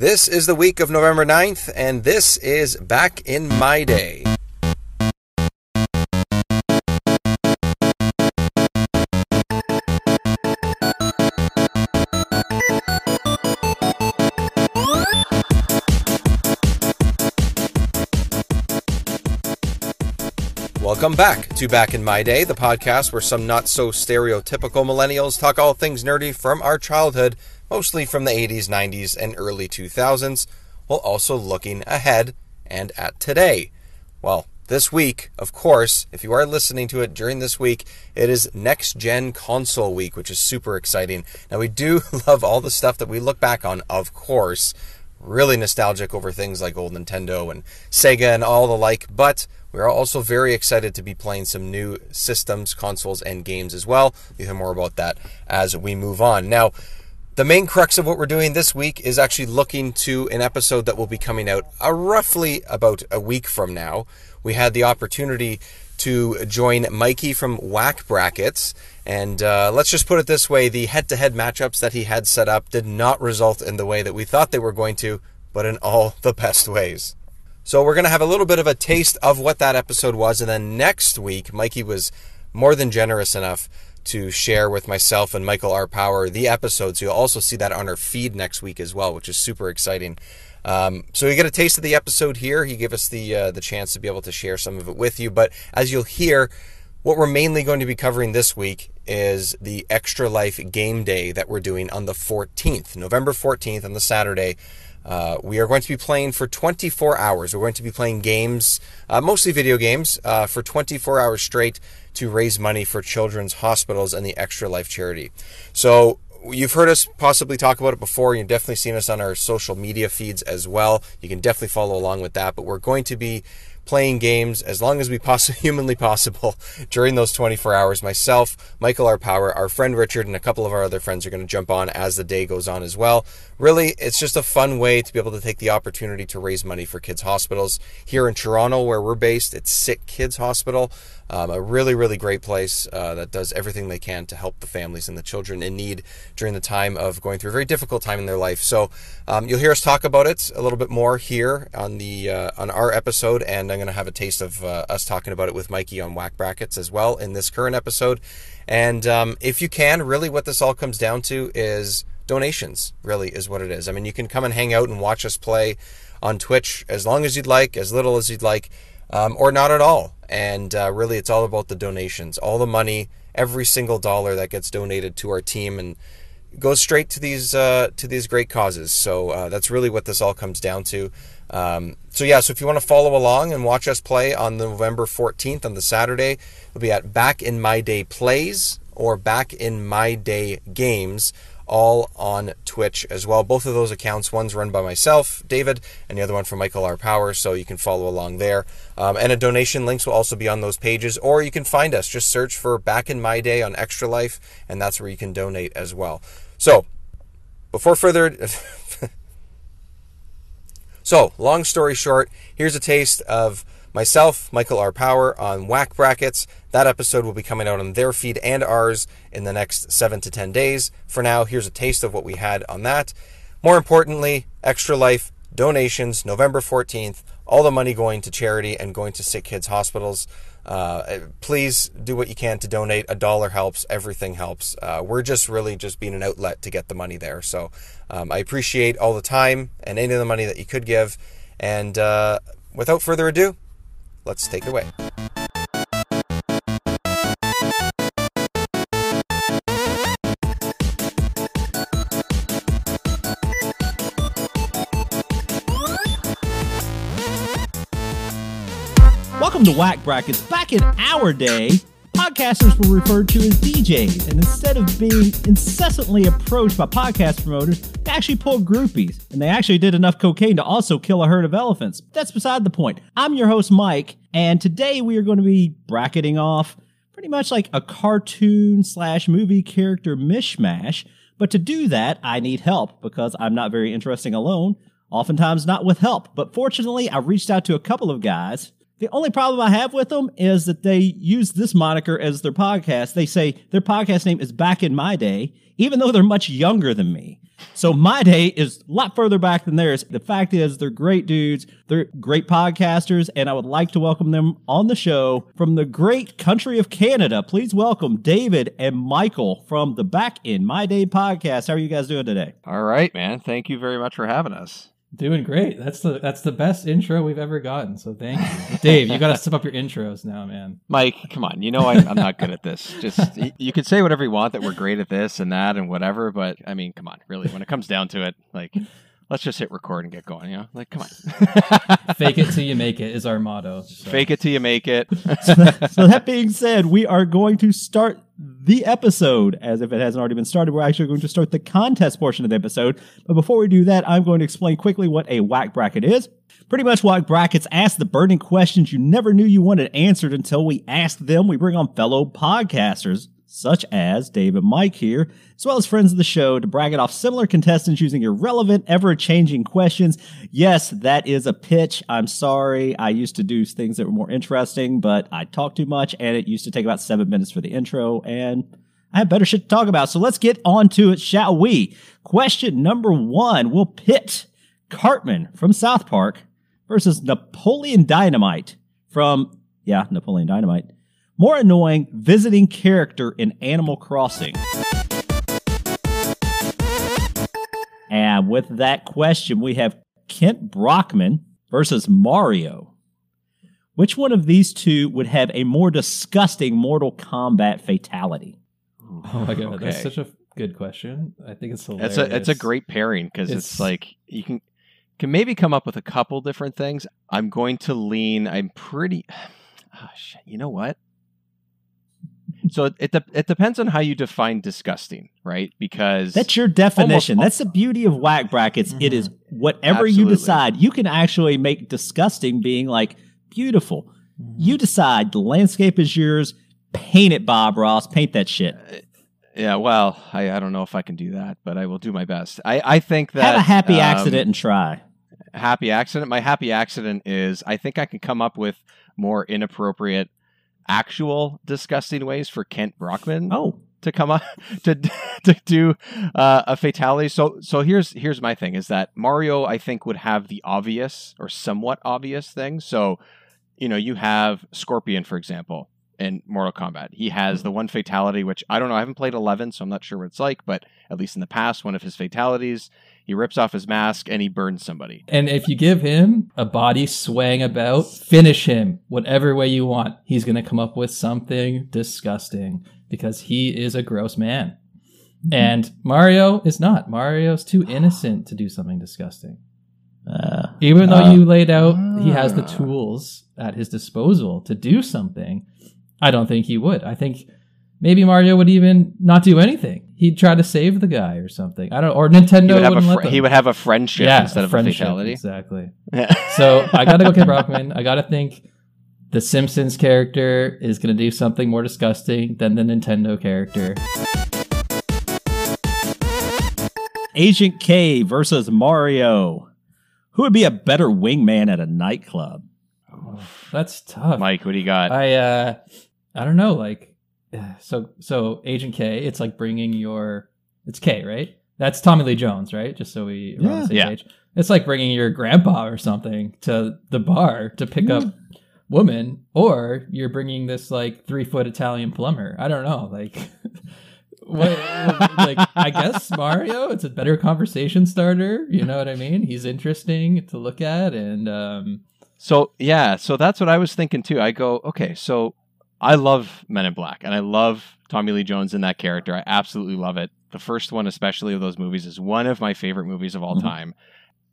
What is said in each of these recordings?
This is the week of November 9th, and this is Back in My Day. Welcome back to Back in My Day, the podcast where some not so stereotypical millennials talk all things nerdy from our childhood, mostly from the 80s, 90s, and early 2000s, while also looking ahead and at today. Well, this week, of course, if you are listening to it during this week, it is next gen console week, which is super exciting. Now, we do love all the stuff that we look back on, of course, really nostalgic over things like old Nintendo and Sega and all the like, but we are also very excited to be playing some new systems, consoles, and games as well. You'll hear more about that as we move on. Now, the main crux of what we're doing this week is actually looking to an episode that will be coming out uh, roughly about a week from now. We had the opportunity to join Mikey from Whack Brackets. And uh, let's just put it this way the head to head matchups that he had set up did not result in the way that we thought they were going to, but in all the best ways. So we're going to have a little bit of a taste of what that episode was. And then next week, Mikey was more than generous enough to share with myself and Michael R. Power the episodes. You'll also see that on our feed next week as well, which is super exciting. Um, so you get a taste of the episode here. He gave us the uh, the chance to be able to share some of it with you. But as you'll hear, what we're mainly going to be covering this week is the Extra Life Game Day that we're doing on the 14th, November 14th, on the Saturday. Uh, we are going to be playing for 24 hours. We're going to be playing games, uh, mostly video games, uh, for 24 hours straight to raise money for children's hospitals and the Extra Life charity. So you've heard us possibly talk about it before. You've definitely seen us on our social media feeds as well. You can definitely follow along with that. But we're going to be playing games as long as we possibly humanly possible during those 24 hours. Myself, Michael R. Power, our friend Richard, and a couple of our other friends are going to jump on as the day goes on as well. Really, it's just a fun way to be able to take the opportunity to raise money for kids' hospitals. Here in Toronto, where we're based, it's Sick Kids Hospital. Um, a really, really great place uh, that does everything they can to help the families and the children in need during the time of going through a very difficult time in their life. So um, you'll hear us talk about it a little bit more here on the uh, on our episode, and I'm going to have a taste of uh, us talking about it with Mikey on Whack Brackets as well in this current episode. And um, if you can, really, what this all comes down to is donations. Really, is what it is. I mean, you can come and hang out and watch us play on Twitch as long as you'd like, as little as you'd like, um, or not at all. And uh, really, it's all about the donations. All the money, every single dollar that gets donated to our team, and goes straight to these uh, to these great causes. So uh, that's really what this all comes down to. Um, so yeah, so if you want to follow along and watch us play on November 14th on the Saturday, it'll be at Back in My Day Plays or Back in My Day Games all on Twitch as well. Both of those accounts, one's run by myself, David, and the other one from Michael R. Power, so you can follow along there. Um, and a donation links will also be on those pages, or you can find us. Just search for Back in My Day on Extra Life, and that's where you can donate as well. So, before further So, long story short, here's a taste of myself, Michael R. Power, on Whack Brackets. That episode will be coming out on their feed and ours in the next seven to 10 days. For now, here's a taste of what we had on that. More importantly, Extra Life donations, November 14th, all the money going to charity and going to sick kids' hospitals. Uh, please do what you can to donate. A dollar helps. Everything helps. Uh, we're just really just being an outlet to get the money there. So um, I appreciate all the time and any of the money that you could give. And uh, without further ado, let's take it away. Welcome to Whack Brackets. Back in our day, podcasters were referred to as DJs, and instead of being incessantly approached by podcast promoters, they actually pulled groupies, and they actually did enough cocaine to also kill a herd of elephants. That's beside the point. I'm your host, Mike, and today we are going to be bracketing off pretty much like a cartoon slash movie character mishmash. But to do that, I need help because I'm not very interesting alone, oftentimes not with help. But fortunately, I reached out to a couple of guys The only problem I have with them is that they use this moniker as their podcast. They say their podcast name is Back in My Day, even though they're much younger than me. So my day is a lot further back than theirs. The fact is, they're great dudes. They're great podcasters, and I would like to welcome them on the show from the great country of Canada. Please welcome David and Michael from the Back in My Day podcast. How are you guys doing today? All right, man. Thank you very much for having us. Doing great. That's the that's the best intro we've ever gotten. So thank you, Dave. You got to step up your intros now, man. Mike, come on. You know I, am not good at this. Just you can say whatever you want that we're great at this and that and whatever, but I mean, come on, really. When it comes down to it, like, let's just hit record and get going. You know, like, come on. Fake it till you make it is our motto. So. Fake it till you make it. so, so that being said, we are going to start the episode as if it hasn't already been started. We're actually going to start the contest portion of the episode. But before we do that, I'm going to explain quickly what a whack bracket is. Pretty much whack brackets ask the burning questions you never knew you wanted answered until we asked them. We bring on fellow podcasters such as Dave and Mike here, as well as friends of the show, to bracket off similar contestants using irrelevant, ever changing questions. Yes, that is a pitch. I'm sorry. I used to do things that were more interesting, but I talk too much, and it used to take about seven minutes for the intro, and I have better shit to talk about. So let's get on to it, shall we? Question number one We'll pit Cartman from South Park versus Napoleon Dynamite from, yeah, Napoleon Dynamite more annoying visiting character in Animal Crossing. And with that question, we have Kent Brockman versus Mario. Which one of these two would have a more disgusting Mortal Kombat fatality? Oh my god, okay. that's such a good question. I think it's hilarious. It's a it's a great pairing because it's, it's, like you can can maybe come up with a couple different things. I'm going to lean. I'm pretty. Oh, shit. You know what? So it de- it depends on how you define disgusting, right? Because that's your definition. Almost, that's the beauty of whack brackets. Mm-hmm. It is mm-hmm. whatever Absolutely. you decide. You can actually make disgusting being like beautiful. Mm-hmm. You decide. The landscape is yours. Paint it, Bob Ross. Paint that shit. Uh, yeah, well, I, I don't know if I can do that, but I will do my best. I, I think that have a happy um, accident and try. Happy accident. My happy accident is I think I can come up with more inappropriate actual disgusting ways for Kent Brockman. Oh. To come up to to do uh, a fatality. So so here's here's my thing is that Mario I think would have the obvious or somewhat obvious thing. So you know you have Scorpion for example in Mortal Kombat. He has mm-hmm. the one fatality, which I don't know. I haven't played 11, so I'm not sure what it's like, but at least in the past, one of his fatalities he rips off his mask and he burns somebody. And if you give him a body swaying about, finish him whatever way you want. He's going to come up with something disgusting because he is a gross man. Mm-hmm. And Mario is not. Mario's too innocent to do something disgusting. Uh, Even though uh, you laid out he has the tools at his disposal to do something, I don't think he would. I think maybe Mario would even not do anything he'd try to save the guy or something. I don't, or Nintendo he would have, a, fr- he would have a friendship yeah, instead a of friendship, a fatality. Exactly. so I got to go Kent Brockman. I got to think the Simpsons character is going to do something more disgusting than the Nintendo character. Agent K versus Mario. Who would be a better wingman at a nightclub? Oh, that's tough. Mike, what do you got? I uh I don't know, like so so Agent K, it's like bringing your it's K, right? That's Tommy Lee Jones, right? Just so we are on the same yeah. page. It's like bringing your grandpa or something to the bar to pick yeah. up woman, or you're bringing this like three foot Italian plumber. I don't know, like. what, like I guess Mario, it's a better conversation starter. You know what I mean? He's interesting to look at, and um, so yeah, so that's what I was thinking too. I go, okay, so I love Men in Black, and I love Tommy Lee Jones in that character. I absolutely love it. The first one, especially of those movies, is one of my favorite movies of all mm-hmm. time.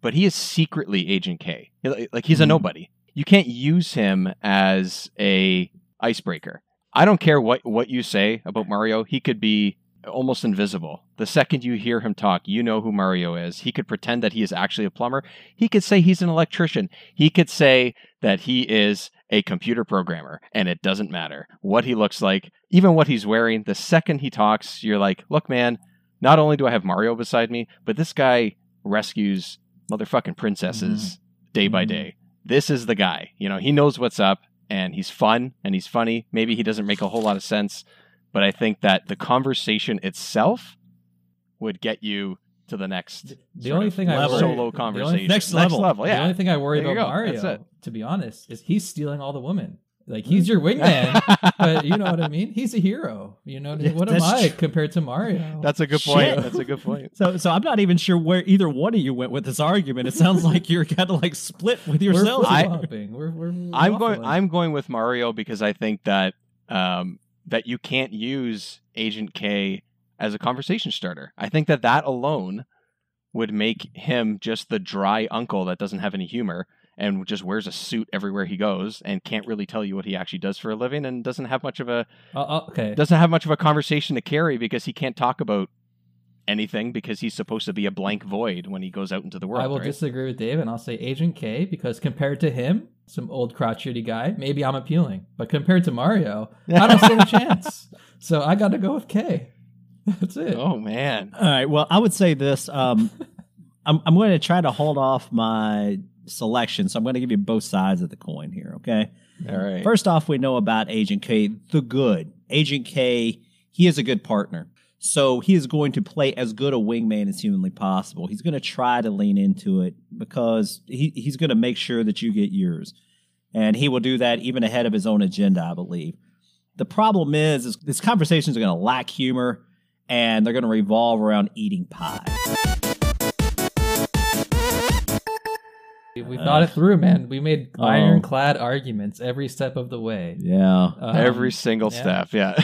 But he is secretly Agent K. Like he's mm-hmm. a nobody. You can't use him as a icebreaker. I don't care what what you say about Mario. He could be almost invisible. The second you hear him talk, you know who Mario is. He could pretend that he is actually a plumber. He could say he's an electrician. He could say that he is a computer programmer, and it doesn't matter what he looks like, even what he's wearing. The second he talks, you're like, look, man, not only do I have Mario beside me, but this guy rescues motherfucking princesses mm-hmm. day by mm-hmm. day. this is the guy. You know, he knows what's up and he's fun and he's funny. Maybe he doesn't make a whole lot of sense, but I think that the conversation itself would get you to the next The only of thing I level. worry, solo the only- conversation. Next level. level, yeah. The only thing I worry There about go. Mario, to be honest, is he's stealing all the women. Like he's your wingman, but you know what I mean. He's a hero. You know Yeah, what am I true. compared to Mario? That's a good point. Shit. That's a good point. So, so I'm not even sure where either one of you went with this argument. It sounds like you're kind of like split with we're yourselves. I, we're, we're I'm going. I'm going with Mario because I think that um, that you can't use Agent K as a conversation starter. I think that that alone would make him just the dry uncle that doesn't have any humor and just wears a suit everywhere he goes and can't really tell you what he actually does for a living and doesn't have much of a Uh, okay. doesn't have much of a conversation to carry because he can't talk about anything because he's supposed to be a blank void when he goes out into the world. I will right? disagree with Dave, and I'll say Agent K because compared to him, some old crotchety guy, maybe I'm appealing, but compared to Mario, I don't stand a chance. So I got to go with K. That's it. oh man. All right. Well, I would say this. Um, I'm I'm going to try to hold off my selection, so I'm going to give you both sides of the coin here. Okay. All right. First off, we know about Agent K, the good. Agent K, he is a good partner. So he is going to play as good a wingman as humanly possible. He's going to try to lean into it because he, he's going to make sure that you get yours. And he will do that even ahead of his own agenda, I believe. The problem is, is these conversations are going to lack humor and they're going to revolve around eating pie. We, we thought it through, man. We made Oh. ironclad arguments every step of the way. Yeah. Um, Every single yeah. step, yeah.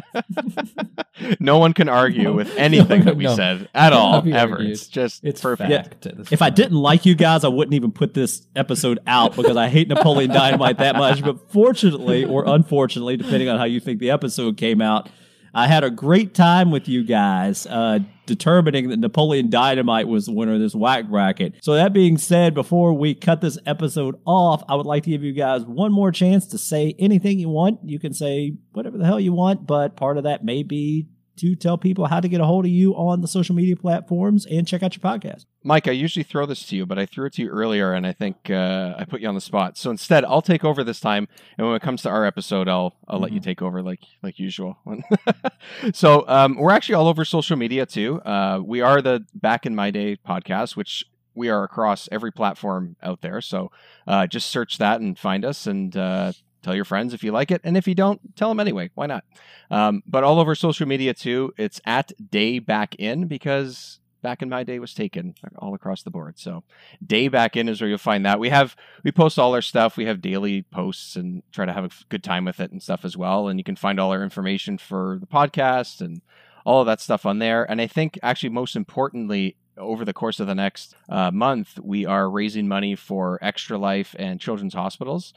no one can argue with anything that we No. said at all, ever. argued. It's just It's perfect. fact. at If I didn't like you guys, I wouldn't even put this episode out because I hate Napoleon Dynamite that much. But fortunately, or unfortunately, depending on how you think the episode came out, I had a great time with you guys, uh, determining that Napoleon Dynamite was the winner of this whack bracket. So that being said, before we cut this episode off, I would like to give you guys one more chance to say anything you want. You can say whatever the hell you want, but part of that may be to tell people how to get a hold of you on the social media platforms and check out your podcast. Mike, I usually throw this to you, but I threw it to you earlier, and I think uh, I put you on the spot. So instead, I'll take over this time, and when it comes to our episode, I'll I'll let you Mm-hmm. take over like like usual. so um, we're actually all over social media too. Uh, we are the Back in My Day podcast, which we are across every platform out there. So uh, just search that and find us, and uh, tell your friends if you like it, and if you don't, tell them anyway. Why not? Um, but all over social media too. It's at Day Back In because back in my day was taken all across the board. So day back in is where you'll find that. We have we post all our stuff. We have daily posts and try to have a good time with it and stuff as well. And you can find all our information for the podcast and all of that stuff on there. And I think actually most importantly, over the course of the next uh, month, we are raising money for Extra Life and Children's Hospitals.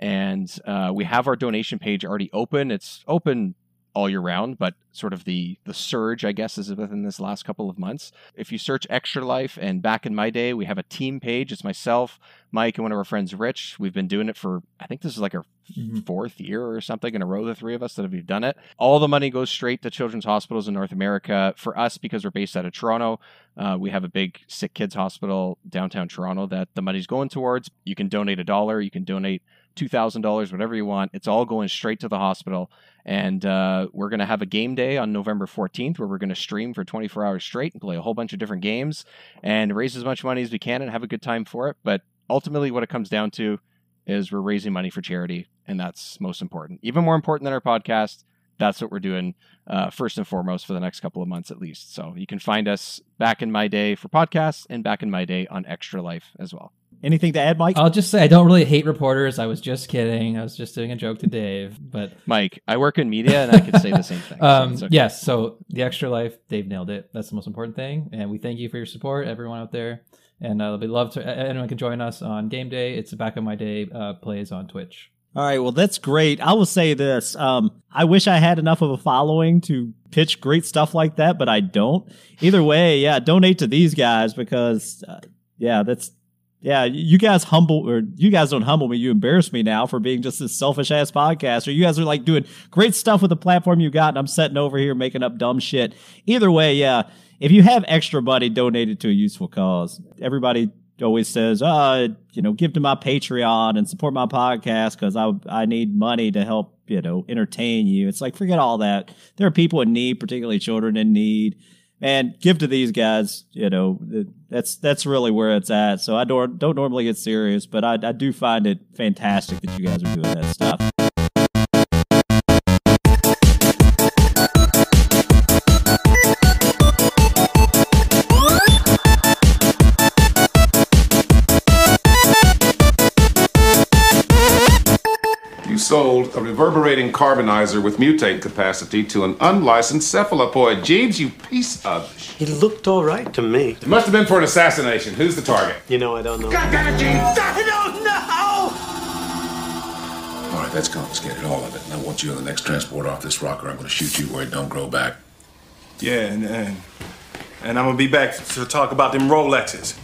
And uh, we have our donation page already open. It's open all year round, but sort of the the surge, I guess, is within this last couple of months. If you search Extra Life and back in my day, we have a team page. It's myself, Mike, and one of our friends, Rich. We've been doing it for I think this is like our Mhm. fourth year or something in a row. The three of us that have done it. All the money goes straight to children's hospitals in North America. For us, because we're based out of Toronto, uh, we have a big sick kids hospital downtown Toronto that the money's going towards. You can donate a dollar. You can donate two thousand dollars, whatever you want. It's all going straight to the hospital. And uh, we're going to have a game day on November 14th where we're going to stream for 24 hours straight and play a whole bunch of different games and raise as much money as we can and have a good time for it. But ultimately, what it comes down to is we're raising money for charity, and that's most important. Even more important than our podcast. That's what we're doing uh, first and foremost for the next couple of months at least. So you can find us back in my day for podcasts and back in my day on Extra Life as well. Anything to add, Mike? I'll just say I don't really hate reporters. I was just kidding. I was just doing a joke to Dave. But Mike, I work in media and I could say the same thing. um, it's okay. yes, so the extra life, Dave nailed it. That's the most important thing. And we thank you for your support, everyone out there. And uh, we'd love to. Anyone can join us on game day. It's the back of my day uh, plays on Twitch. All right, well, that's great. I will say this. Um, I wish I had enough of a following to pitch great stuff like that, but I don't. Either way, yeah, donate to these guys because, uh, yeah, that's, yeah, you guys humble, or you guys don't humble me. You embarrass me now for being just this selfish ass podcaster. you guys are like doing great stuff with the platform you got, and I'm sitting over here making up dumb shit. Either way, yeah, if you have extra money donated to a useful cause, everybody always says, uh, you know, give to my Patreon and support my podcast because I I need money to help you know entertain you. It's like forget all that. There are people in need, particularly children in need, and give to these guys. You know, that's that's really where it's at. So I don't don't normally get serious, but I I do find it fantastic that you guys are doing sold a reverberating carbonizer with mutate capacity to an unlicensed cephalopoid. Jeeves, you piece of. He looked all right to me. It must have been for an assassination. Who's the target? You know, I don't know. God damn it, Jeeves! I don't know! All right, that's confiscated, all of it. And I want you on the next transport off this rocker. I'm going to shoot you where it don't grow back. Yeah, and, and and I'm gonna be back to talk about them Rolexes.